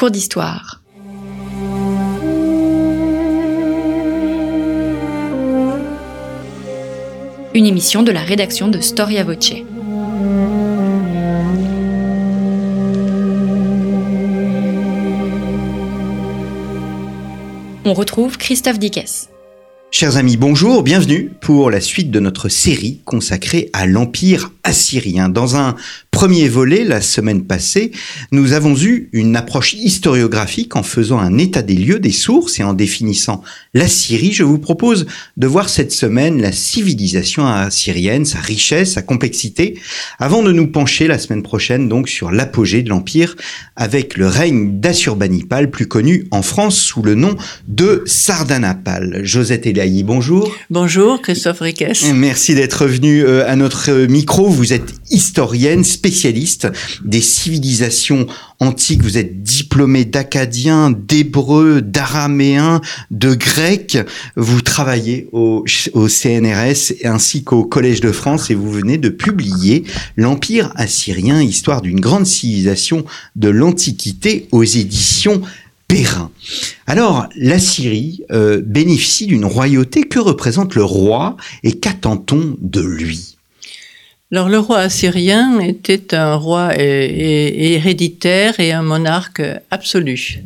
Cours d'histoire. Une émission de la rédaction de Storia Voce. On retrouve Christophe Dickès. Chers amis, bonjour, bienvenue pour la suite de notre série consacrée à l'Empire assyrien. Dans un premier volet, la semaine passée, nous avons eu une approche historiographique en faisant un état des lieux, des sources et en définissant la Syrie. Je vous propose de voir cette semaine la civilisation assyrienne, sa richesse, sa complexité, avant de nous pencher la semaine prochaine donc sur l'apogée de l'Empire avec le règne d'Assurbanipal, plus connu en France sous le nom de Sardanapal. Josette Elaï, bonjour. Bonjour, Christophe Riquès. Merci d'être venu euh, à notre micro. Vous êtes historienne, spécialiste des civilisations antiques. Vous êtes diplômé d'acadien, d'hébreu, d'araméen, de grec. Vous travaillez au, CNRS ainsi qu'au Collège de France et vous venez de publier L'Empire assyrien, histoire d'une grande civilisation de l'Antiquité aux éditions Perrin. Alors, la Syrie euh, bénéficie d'une royauté. Que représente le roi et qu'attend-on de lui? Alors le roi assyrien était un roi héréditaire et un monarque absolu,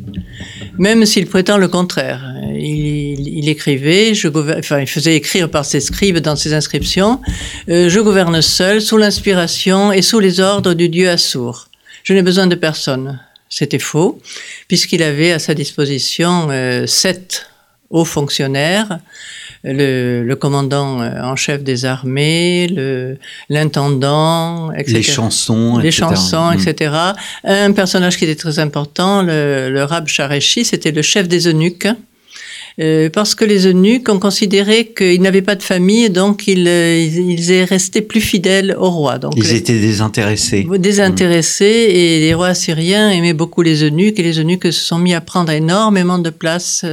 même s'il prétend le contraire. Il, écrivait, je enfin il faisait écrire par ses scribes dans ses inscriptions, euh, je gouverne seul sous l'inspiration et sous les ordres du dieu Assour. Je n'ai besoin de personne. C'était faux, puisqu'il avait à sa disposition euh, sept hauts fonctionnaires le, commandant euh, en chef des armées, l'intendant, etc. Les chansons, Les chansons, etc. Mm. Un personnage qui était très important, le, le Rab Shareshi, c'était le chef des eunuques. Euh, parce que les eunuques ont considéré qu'ils n'avaient pas de famille, donc ils, euh, ils, étaient restés plus fidèles au roi. Donc ils étaient désintéressés. Désintéressés, et les rois syriens aimaient beaucoup les eunuques, et les eunuques se sont mis à prendre énormément de place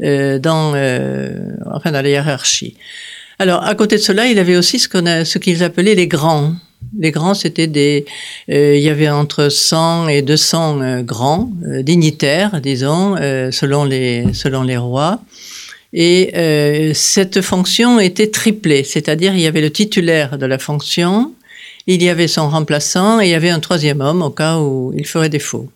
euh, dans, euh, enfin, dans la hiérarchie. Alors, à côté de cela, il avait aussi ce qu'on a, ce qu'ils appelaient les grands. Les grands, c'était des, euh, il y avait entre 100 et 200 euh, grands euh, dignitaires, disons, selon les selon les rois. Et cette fonction était triplée, c'est-à-dire il y avait le titulaire de la fonction, il y avait son remplaçant et il y avait un troisième homme au cas où il ferait défaut.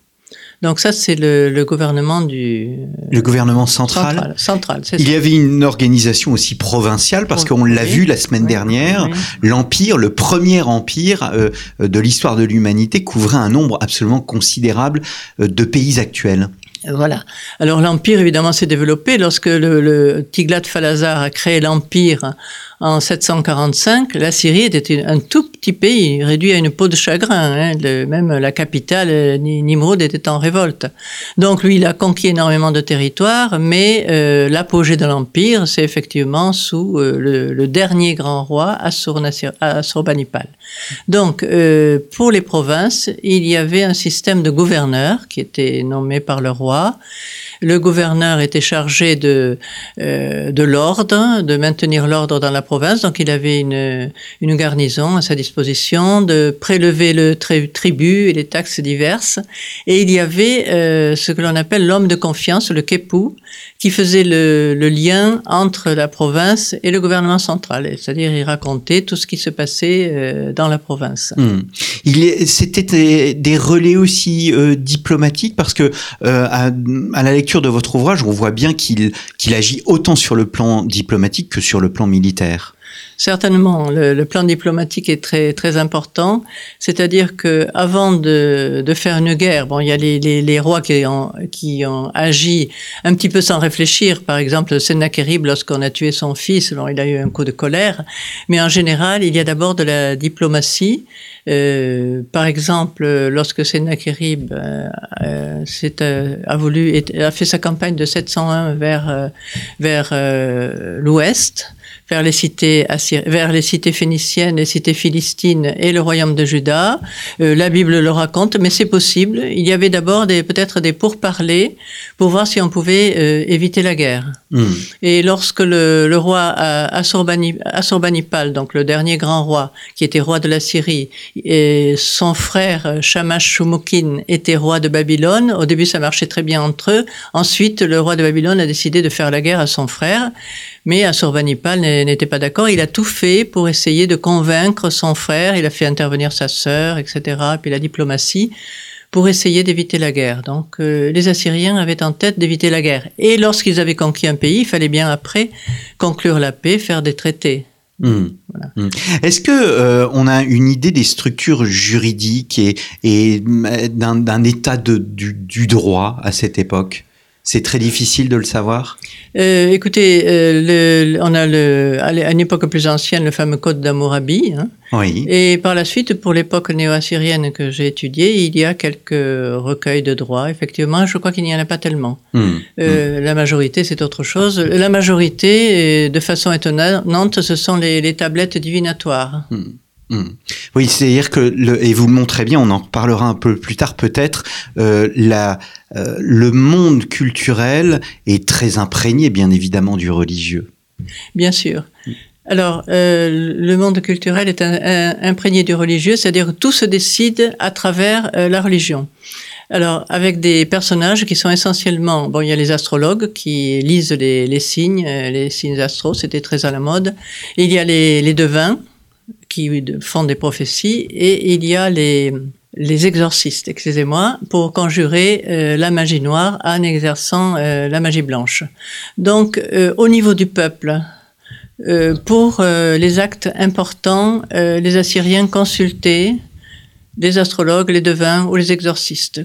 Donc ça, c'est le, gouvernement du... Le gouvernement central. Central, Il y avait une organisation aussi provinciale, parce qu'on l'a vu la semaine dernière, l'Empire, le premier empire euh, de l'histoire de l'humanité, couvrait un nombre absolument considérable euh, de pays actuels. Voilà. Alors l'empire évidemment s'est développé lorsque le, le Tiglat-Phalazar a créé l'empire en 745, la Syrie était un tout petit pays, réduit à une peau de chagrin. Hein. même la capitale, Nimrod, était en révolte. Donc lui, il a conquis énormément de territoires, mais euh, l'apogée de l'Empire, c'est effectivement sous euh, le, dernier grand roi, Assurbanipal. Donc, euh, pour les provinces, il y avait un système de gouverneurs qui était nommé par le roi, le gouverneur était chargé de, euh, de l'ordre, de maintenir l'ordre dans la province. Donc il avait une, une garnison à sa disposition, de prélever le tribut et les taxes diverses. Et il y avait euh, ce que l'on appelle l'homme de confiance, le Kepou, qui faisait le, le, lien entre la province et le gouvernement central. C'est-à-dire il racontait tout ce qui se passait euh, dans la province. Hmm. Il C'était des, relais aussi euh, diplomatiques parce que euh, à, à la lecture de votre ouvrage, on voit bien qu'il qu'il agit autant sur le plan diplomatique que sur le plan militaire. Certainement, le, plan diplomatique est très très important. C'est-à-dire que avant de, de, faire une guerre, bon, il y a les, les, les, rois qui ont qui ont agi un petit peu sans réfléchir. Par exemple, Sennacherib, lorsqu'on a tué son fils, il a eu un coup de colère. Mais en général, il y a d'abord de la diplomatie. Euh, par exemple, lorsque Sennacherib euh, euh, euh a voulu a fait sa campagne de 701 vers vers l'ouest vers les cités vers les cités phéniciennes, les cités philistines et le royaume de Juda. Euh, la Bible le raconte, mais c'est possible. Il y avait d'abord peut-être des pourparlers pour voir si on pouvait euh, éviter la guerre. Hmm. Et lorsque le, le roi Assurbanipal, donc le dernier grand roi, qui était roi de la Syrie, et son frère Shamash Shumokin était roi de Babylone, au début ça marchait très bien entre eux. Ensuite, le roi de Babylone a décidé de faire la guerre à son frère. Mais Assurbanipal n'était pas d'accord. Il a tout fait pour essayer de convaincre son frère. Il a fait intervenir sa sœur, etc. Puis la diplomatie pour essayer d'éviter la guerre. Donc euh, les Assyriens avaient en tête d'éviter la guerre. Et lorsqu'ils avaient conquis un pays, il fallait bien après conclure la paix, faire des traités. Hmm. Hmm. Est-ce que euh, on a une idée des structures juridiques et, et euh, d'un état de, du, du droit à cette époque? C'est très difficile de le savoir? Euh, Écoutez, euh, le, on a le, à une époque plus ancienne le fameux Code d'Amourabi. Hein, oui. Et par la suite, pour l'époque néo-assyrienne que j'ai étudiée, il y a quelques recueils de droits. Effectivement, je crois qu'il n'y en a pas tellement. Hmm. Euh, hmm. La majorité, c'est autre chose. La majorité, de façon étonnante, ce sont les, les tablettes divinatoires. Hmm. Hmm. Oui, c'est-à-dire que, le, et vous le montrez bien, on en reparlera un peu plus tard peut-être, euh, la, euh, le monde culturel est très imprégné, bien évidemment, du religieux. Bien sûr. Alors, euh, le monde culturel est imprégné du religieux, c'est-à-dire que tout se décide à travers euh, la religion. Alors, avec des personnages qui sont essentiellement, bon, il y a les astrologues qui lisent les, les signes, les signes astro, c'était très à la mode. il y a les, les devins, qui font des prophéties, et il y a les, les exorcistes, excusez-moi, pour conjurer euh, la magie noire en exerçant euh, la magie blanche. Donc, euh, au niveau du peuple, pour les actes importants, les Assyriens consultaient les astrologues, les devins ou les exorcistes.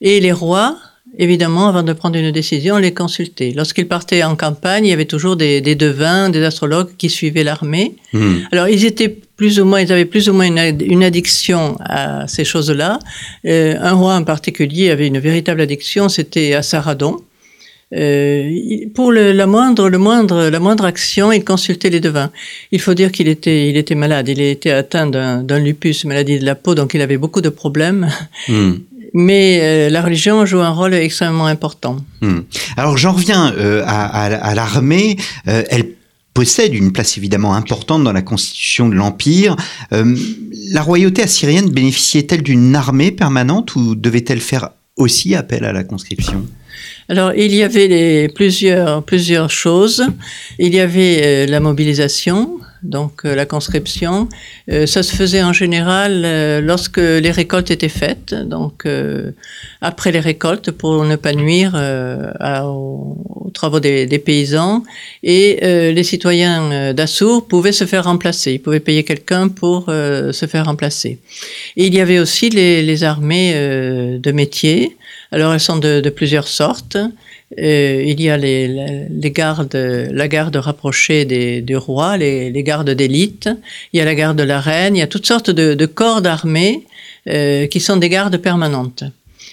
Et les rois, évidemment, avant de prendre une décision, les consultaient. Lorsqu'ils partaient en campagne, il y avait toujours des, devins, des astrologues qui suivaient l'armée. Hmm. Alors, ils étaient plus ou moins, ils avaient plus ou moins une, addiction à ces choses-là. Euh, un roi en particulier avait une véritable addiction, c'était à Saradon. Euh, pour le, la moindre, le moindre, la moindre action, il consultait les devins. Il faut dire qu'il était, il était malade. Il était atteint d'un lupus, maladie de la peau, donc il avait beaucoup de problèmes. Hmm. Mais euh, la religion joue un rôle extrêmement important. Hmm. Alors j'en reviens euh, à, à, à l'armée. Euh, elle possède une place évidemment importante dans la constitution de l'Empire. la royauté assyrienne bénéficiait-elle d'une armée permanente ou devait-elle faire aussi appel à la conscription? Alors, il y avait les, plusieurs, plusieurs choses. Il y avait la mobilisation, donc euh, la conscription. Euh, ça se faisait en général euh, lorsque les récoltes étaient faites, donc après les récoltes pour ne pas nuire aux, travaux des, paysans. Et les citoyens d'Assour pouvaient se faire remplacer, ils pouvaient payer quelqu'un pour se faire remplacer. Et il y avait aussi les, armées de métier. Alors elles sont de, de plusieurs sortes. Euh, il y a les, les, gardes, la garde rapprochée des, du roi, les, les gardes d'élite. Il y a la garde de la reine. Il y a toutes sortes de, de corps d'armée euh, qui sont des gardes permanentes.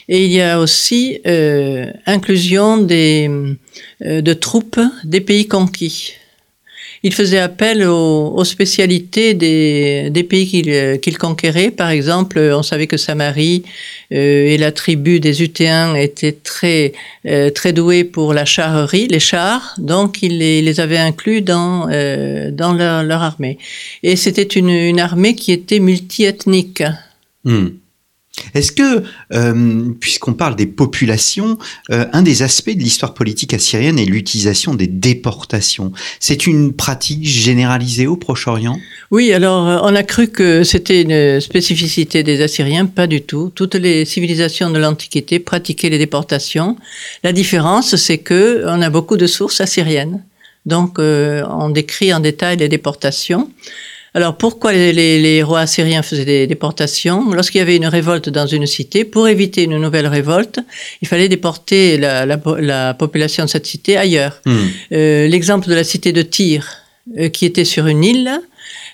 Et il y a aussi euh, inclusion des, euh, de troupes des pays conquis il faisait appel aux, spécialités des, pays qu'il euh, conquérait. Par exemple, on savait que Samarie euh, et la tribu des Utéens étaient très, euh, très doués pour la charrerie, les chars, donc il les, avait inclus dans, dans leur, armée. Et c'était une, une, armée qui était multiethnique. Hmm. Est-ce que, euh, puisqu'on parle des populations, euh, un des aspects de l'histoire politique assyrienne est l'utilisation des déportations? C'est une pratique généralisée au Proche-Orient? Oui, alors euh, on a cru que c'était une spécificité des Assyriens, pas du tout. Toutes les civilisations de l'Antiquité pratiquaient les déportations. La différence, c'est que on a beaucoup de sources assyriennes. Donc on décrit en détail les déportations. Alors pourquoi les, rois assyriens faisaient des déportations Lorsqu'il y avait une révolte dans une cité, pour éviter une nouvelle révolte, il fallait déporter la, population de cette cité ailleurs. Hmm. Euh, l'exemple de la cité de Tyr, euh, qui était sur une île,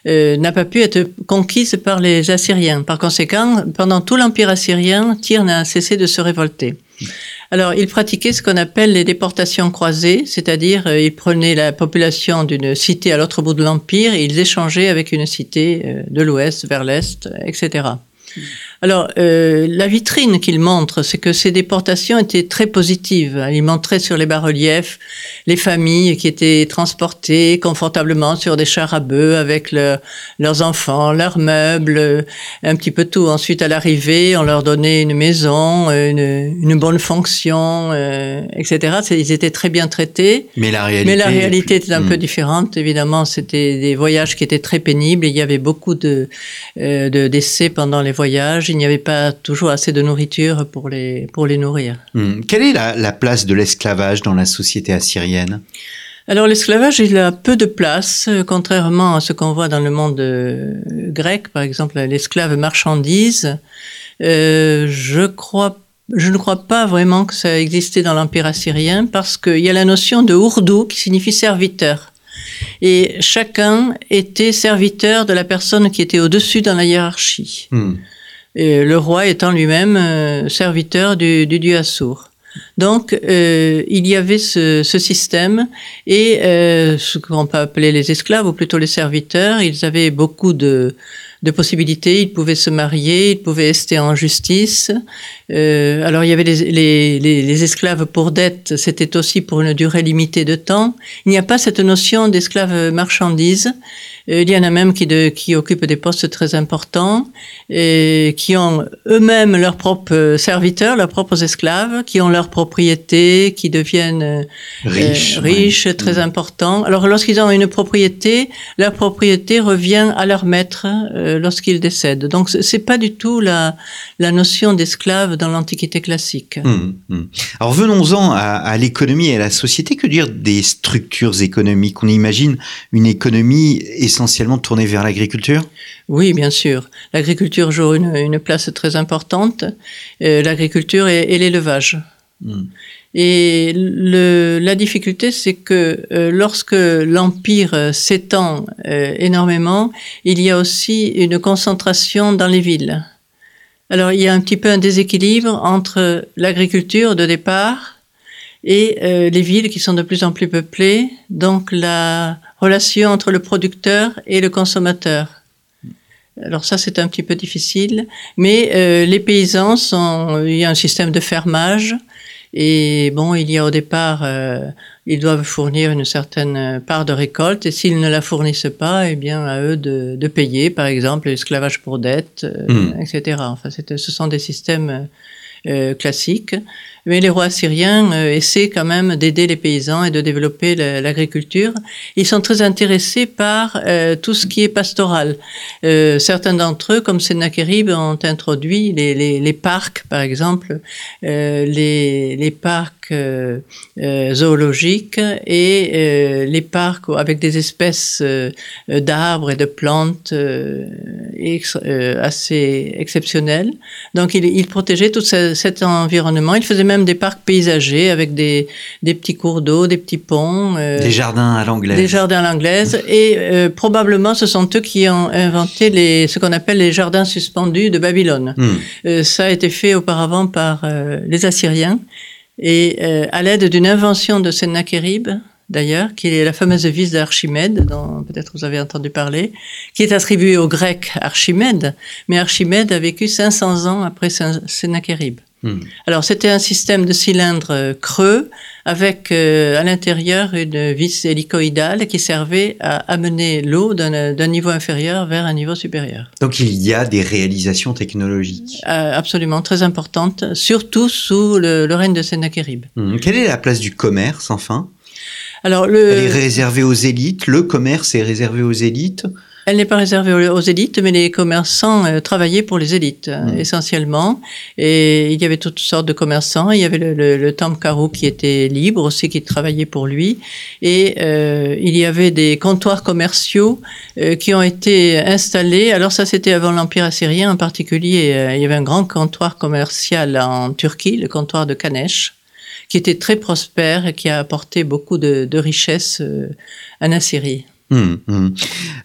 euh, n'a pas pu être conquise par les Assyriens. Par conséquent, pendant tout l'empire assyrien, Tyr n'a cessé de se révolter. Alors, ils pratiquaient ce qu'on appelle les déportations croisées, c'est-à-dire euh, ils prenaient la population d'une cité à l'autre bout de l'empire et ils échangeaient avec une cité euh, de l'ouest vers l'est, etc. Alors, euh, la vitrine qu'il montre, c'est que ces déportations étaient très positives. Il montrait sur les bas-reliefs les familles qui étaient transportées confortablement sur des chars à bœufs avec leurs enfants, leurs meubles, un petit peu tout. Ensuite, à l'arrivée, on leur donnait une maison, une, bonne fonction, euh, etc. Ils étaient très bien traités. Mais la réalité, Mais la réalité était un peu hmm. différente. Évidemment, c'était des voyages qui étaient très pénibles. Il y avait beaucoup de, euh, de décès pendant les voyages il n'y avait pas toujours assez de nourriture pour les, pour les nourrir. Hmm. Quelle est la, place de l'esclavage dans la société assyrienne? Alors l'esclavage, il a peu de place, euh, contrairement à ce qu'on voit dans le monde euh, grec, par exemple l'esclave marchandise. Euh, je crois je ne crois pas vraiment que ça existait dans l'Empire assyrien parce qu'il y a la notion de ourdou qui signifie serviteur. Et chacun était serviteur de la personne qui était au-dessus dans la hiérarchie. Hmm le roi étant lui-même euh, serviteur du, du, dieu Assur. Donc, euh, il y avait ce, ce système et euh, ce qu'on peut appeler les esclaves, ou plutôt les serviteurs, ils avaient beaucoup de, de possibilités. Ils pouvaient se marier, ils pouvaient rester en justice. Euh, alors, il y avait les, les, les, esclaves pour dette, c'était aussi pour une durée limitée de temps. Il n'y a pas cette notion d'esclave marchandise. Euh, il y en a même qui, de, qui occupent des postes très importants et qui ont eux-mêmes leurs propres serviteurs, leurs propres esclaves, qui ont leurs propriétés, qui deviennent euh, riches, riches très mm. importants. Alors lorsqu'ils ont une propriété, leur propriété revient à leur maître euh, lorsqu'ils décèdent. Donc c'est pas du tout la, la notion d'esclave dans l'Antiquité classique. Mm, mm. Alors venons-en à, à l'économie et à la société. Que dire des structures économiques? On imagine une économie essentiellement tournée vers l'agriculture? Oui, bien sûr. L'agriculture joue une, place très importante. Euh, l'agriculture et, l'élevage. Hmm. Et la difficulté, c'est que euh, lorsque l'empire s'étend euh, énormément, il y a aussi une concentration dans les villes. Alors il y a un petit peu un déséquilibre entre l'agriculture de départ et les villes qui sont de plus en plus peuplées. Donc la relation entre le producteur et le consommateur. Alors ça, c'est un petit peu difficile, mais euh, les paysans sont, il y a un système de fermage et bon, il y a au départ, euh, ils doivent fournir une certaine part de récolte et s'ils ne la fournissent pas, eh bien à eux de, de payer, par exemple, l'esclavage pour dette, euh, hmm. etc. Enfin, ce sont des systèmes euh, classiques. Mais les rois syriens euh, essaient quand même d'aider les paysans et de développer l'agriculture. Ils sont très intéressés par euh, tout ce qui est pastoral. Euh, certains d'entre eux, comme Sennacherib, ont introduit les, les, les parcs, par exemple, euh, les, les, parcs euh, zoologiques et les parcs avec des espèces d'arbres et de plantes assez exceptionnelles. Donc, ils, ils protégeaient tout cet environnement. Ils faisaient même des parcs paysagers avec des, des petits cours d'eau, des petits ponts. Euh, des jardins à l'anglaise. Des jardins à l'anglaise. Et euh, probablement, ce sont eux qui ont inventé les, ce qu'on appelle les jardins suspendus de Babylone. Hmm. Euh, ça a été fait auparavant par les Assyriens. Et à l'aide d'une invention de Sennacherib, d'ailleurs, qui est la fameuse vis d'Archimède, dont peut-être vous avez entendu parler, qui est attribuée au grec Archimède, mais Archimède a vécu 500 ans après Sennacherib. Hmm. Alors c'était un système de cylindre euh, creux avec euh, à l'intérieur une vis hélicoïdale qui servait à amener l'eau d'un niveau inférieur vers un niveau supérieur. Donc il y a des réalisations technologiques. Euh, absolument, très importantes, surtout sous le, règne de Sennacherib. Hmm. Quelle est la place du commerce enfin? Alors, le... Elle est réservée aux élites, le commerce est réservé aux élites elle n'est pas réservée aux élites, mais les commerçants euh, travaillaient pour les élites euh, mmh. essentiellement. Et il y avait toutes sortes de commerçants. Il y avait le, le, le Tamkarou qui était libre aussi, qui travaillait pour lui. Et euh, il y avait des comptoirs commerciaux euh, qui ont été installés. Alors ça, c'était avant l'Empire assyrien en particulier. il y avait un grand comptoir commercial en Turquie, le comptoir de Kanesh qui était très prospère et qui a apporté beaucoup de, de richesses en Assyrie. Hum, hum.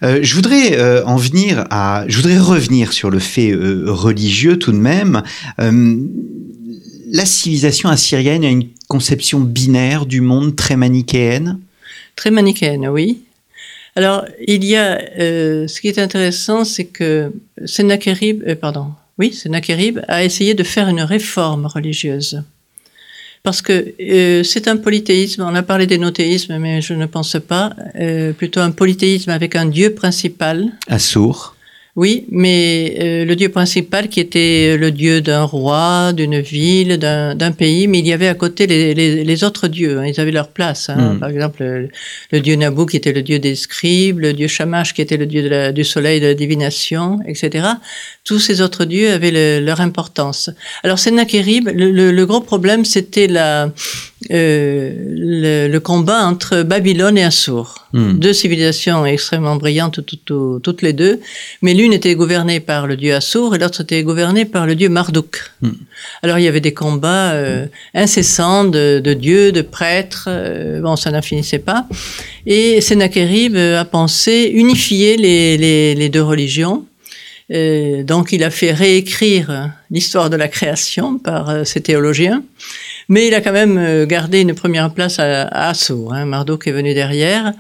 Euh, je voudrais euh, en venir à, je voudrais revenir sur le fait euh, religieux tout de même. la civilisation assyrienne a une conception binaire du monde très manichéenne? Très manichéenne, oui. Alors, il y a, ce qui est intéressant, c'est que Sennacherib, pardon, oui, Sennacherib a essayé de faire une réforme religieuse. Parce que euh, c'est un polythéisme, on a parlé d'énothéisme, mais je ne pense pas, euh, plutôt un polythéisme avec un dieu principal. Assour. Oui, mais euh, le dieu principal qui était le dieu d'un roi, d'une ville, d'un pays, mais il y avait à côté les, les, les autres dieux, hein, ils avaient leur place. Hein. Mm. Par exemple, le, le, dieu Nabu qui était le dieu des scribes, le dieu Shamash qui était le dieu de la, du soleil, de la divination, etc. Tous ces autres dieux avaient le, leur importance. Alors Sennacherib, le, le, le gros problème, c'était la, euh, le, le, combat entre Babylone et Assur. Mm. Deux civilisations extrêmement brillantes, tout, tout, toutes les deux, mais l'une était gouvernée par le dieu Assur et l'autre était gouvernée par le dieu Marduk. Mm. Alors il y avait des combats euh, incessants de, de, dieux, de prêtres, euh, bon ça n'en finissait pas. Et Sennacherib a pensé unifier les, les, les deux religions. Donc il a fait réécrire l'histoire de la création par ses théologiens. Mais il a quand même euh, gardé une première place à, à Assur. Hein. Marduk est venu derrière.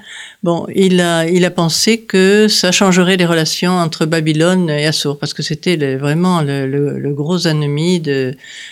Bon, il a, il a pensé que ça changerait les relations entre Babylone et Assur, parce que c'était vraiment le, le, le, gros ennemi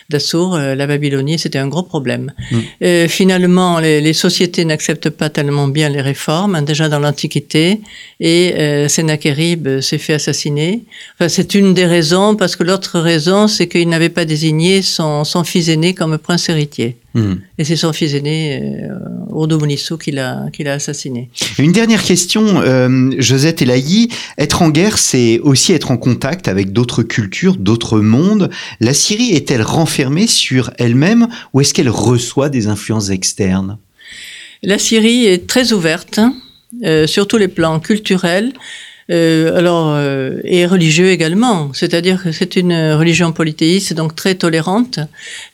d'Assur, euh, la Babylonie, c'était un gros problème. Mm. Euh, finalement, les, les sociétés n'acceptent pas tellement bien les réformes, hein, déjà dans l'Antiquité, et euh, Sennacherib s'est fait assassiner. Enfin, c'est une des raisons, parce que l'autre raison, c'est qu'il n'avait pas désigné son, son fils aîné comme prince héritier. Mmh. Et c'est son fils aîné, euh, qui l'a, qui l'a assassiné. Une dernière question, euh, Josette Elahi. Être en guerre, c'est aussi être en contact avec d'autres cultures, d'autres mondes. La Syrie est-elle renfermée sur elle-même ou est-ce qu'elle reçoit des influences externes? La Syrie est très ouverte, euh, sur tous les plans culturels. Euh, alors, euh, et religieux également, c'est-à-dire que c'est une religion polythéiste, donc très tolérante.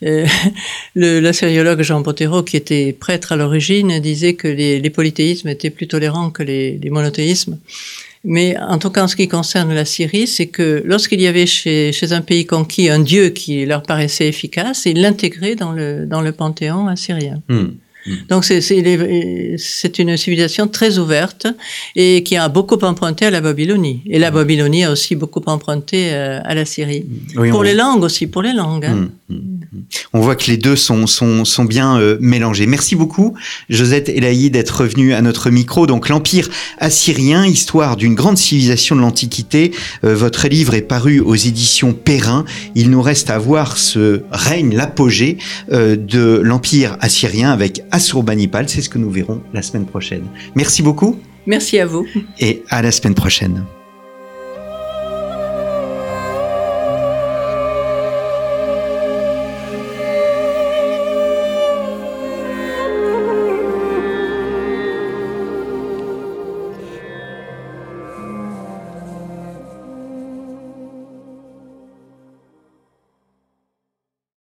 Euh, l'assyriologue Jean Bottero, qui était prêtre à l'origine, disait que les, polythéismes étaient plus tolérants que les, monothéismes. Mais en tout cas, en ce qui concerne la Syrie, c'est que lorsqu'il y avait chez, un pays conquis un dieu qui leur paraissait efficace, ils l'intégraient dans le, dans le panthéon assyrien. Mmh. Donc c'est une civilisation très ouverte et qui a beaucoup emprunté à la Babylonie. Et la Babylonie a aussi beaucoup emprunté à la Syrie. Oui, pour les langues aussi, pour les langues. Hein. On voit que les deux sont, sont, sont bien euh, mélangés. Merci beaucoup, Josette Elahi, d'être revenue à notre micro. Donc l'Empire assyrien, histoire d'une grande civilisation de l'Antiquité. Euh, votre livre est paru aux éditions Perrin. Il nous reste à voir ce règne, l'apogée euh, de l'Empire assyrien avec Assurbanipal. C'est ce que nous verrons la semaine prochaine. Merci beaucoup. Merci à vous. Et à la semaine prochaine.